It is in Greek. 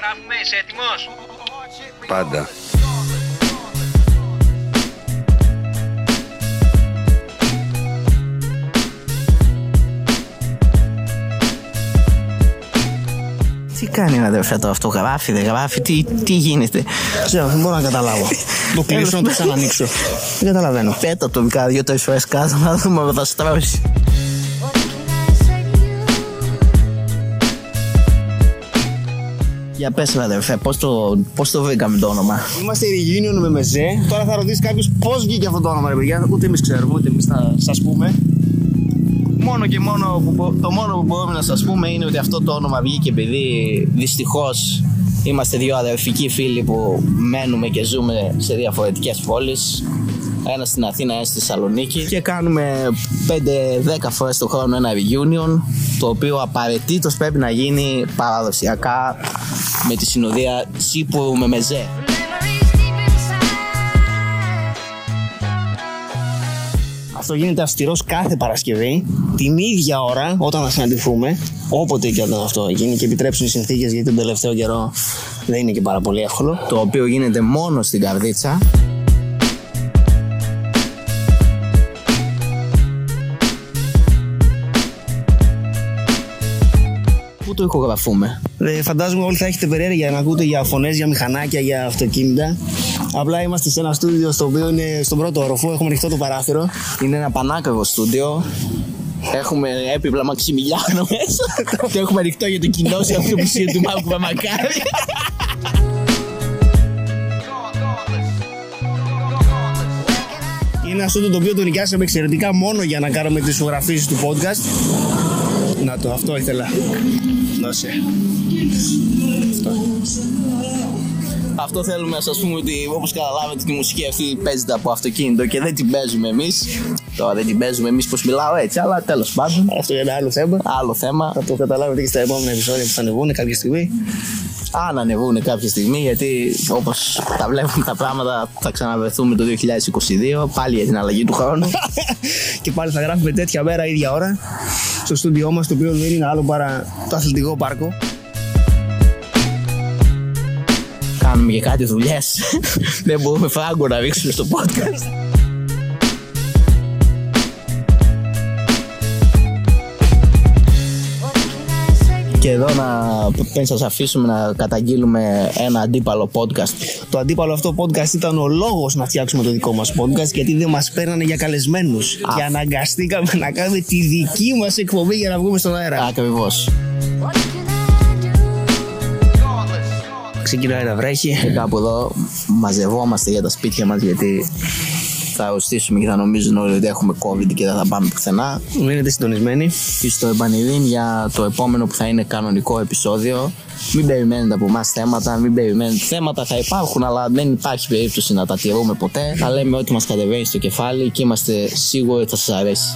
Ζωγράφουμε, είσαι έτοιμος; Πάντα. Τι κάνει ένα αδερφέ το αυτό, γράφει, δεν γράφει, τι, τι γίνεται; Ξέρω, δεν μπορώ να καταλάβω. Το κλείσω να το ξανανοίξω. Δεν καταλαβαίνω. Πέτα το μικρά δύο τρεις φορές κάτω να δούμε αν θα στρώσει. Για πες ρε αδερφέ, πώς το, πώς το βρήκαμε το όνομα; Είμαστε reunion με μεζέ. Τώρα θα ρωτήσει κάποιος πώς βγήκε αυτό το όνομα, ρε παιδιά. Ούτε εμείς ξέρουμε, ούτε εμείς θα σας πούμε. Μόνο και μόνο που, μπο- το μόνο που μπορούμε να σας πούμε είναι ότι αυτό το όνομα βγήκε επειδή δυστυχώς είμαστε δύο αδερφικοί φίλοι που μένουμε και ζούμε σε διαφορετικές πόλεις. Ένα στην Αθήνα, ένα στη Θεσσαλονίκη και κάνουμε 5-10 φορές το χρόνο ένα reunion το οποίο απαραίτητος πρέπει να γίνει παραδοσιακά με τη συνοδεία Τσίπουρου με μεζέ. Αυτό γίνεται αυστηρός κάθε Παρασκευή, την ίδια ώρα όταν θα συναντηθούμε. Όποτε και όταν αυτό γίνει και επιτρέψουν οι συνθήκες, γιατί τον τελευταίο καιρό δεν είναι και πάρα πολύ εύκολο. το οποίο γίνεται μόνο στην Καρδίτσα. Το ηχογραφούμε. Ε, φαντάζομαι όλοι θα έχετε περιέργεια να ακούτε για φωνές, για μηχανάκια, για αυτοκίνητα. Απλά είμαστε σε ένα στούντιο στο οποίο είναι στον πρώτο όροφο, έχουμε ανοιχτό το παράθυρο. Είναι ένα πανάκριβο στούντιο. Έχουμε έπιπλα Μαξιμιλιάνο μέσα. και έχουμε ανοιχτό για το κοινό σε αυτό που του Μάρκου Παμακάρη. Είναι ένα στούντιο το οποίο το νοικιάσαμε εξαιρετικά μόνο για να κάνουμε τις ηχογραφήσεις του podcast. Να το, αυτό ήθελα. Δώσε. Αυτό θέλουμε να σας πούμε ότι όπως καταλάβετε τη μουσική αυτή παίζεται από αυτοκίνητο και δεν την παίζουμε εμείς. Τώρα δεν την παίζουμε εμείς πως μιλάω έτσι, αλλά τέλος πάντων. Αυτό για ένα άλλο θέμα. Άλλο θέμα. Θα το καταλάβετε και στα επόμενα επεισόδια που θα ανεβούν κάποια στιγμή. Αν ανεβούν κάποια στιγμή, γιατί όπως τα βλέπουμε τα πράγματα θα ξαναβρεθούμε το 2022, πάλι για την αλλαγή του χρόνου. και πάλι θα γράφουμε τέτοια μέρα, ίδια ώρα, στο στούντιό μας, το οποίο δεν είναι άλλο παρά το αθλητικό πάρκο. Κάνουμε και κάτι δουλειές. δεν μπορούμε φράγκο να ρίξουμε στο podcast. Και εδώ να πριν σας αφήσουμε να καταγγείλουμε ένα αντίπαλο podcast. Το αντίπαλο αυτό podcast ήταν ο λόγος να φτιάξουμε το δικό μας podcast γιατί δεν μας παίρνανε για καλεσμένους. Και αναγκαστήκαμε να κάνουμε τη δική μας εκπομπή για να βγούμε στον αέρα. Ακριβώς. Ξεκινάει να βρέχει. Και κάπου εδώ μαζευόμαστε για τα σπίτια μας γιατί θα αρρωστήσουμε και θα νομίζουν όλοι ότι έχουμε COVID και δεν θα πάμε πουθενά. Μείνετε συντονισμένοι. Και στο επανειδήν για το επόμενο που θα είναι κανονικό επεισόδιο. Μην περιμένετε από εμάς θέματα, μην περιμένετε. Θέματα θα υπάρχουν, αλλά δεν υπάρχει περίπτωση να τα τηρούμε ποτέ. Θα λέμε ό,τι μας κατεβαίνει στο κεφάλι και είμαστε σίγουροι ότι θα σας αρέσει.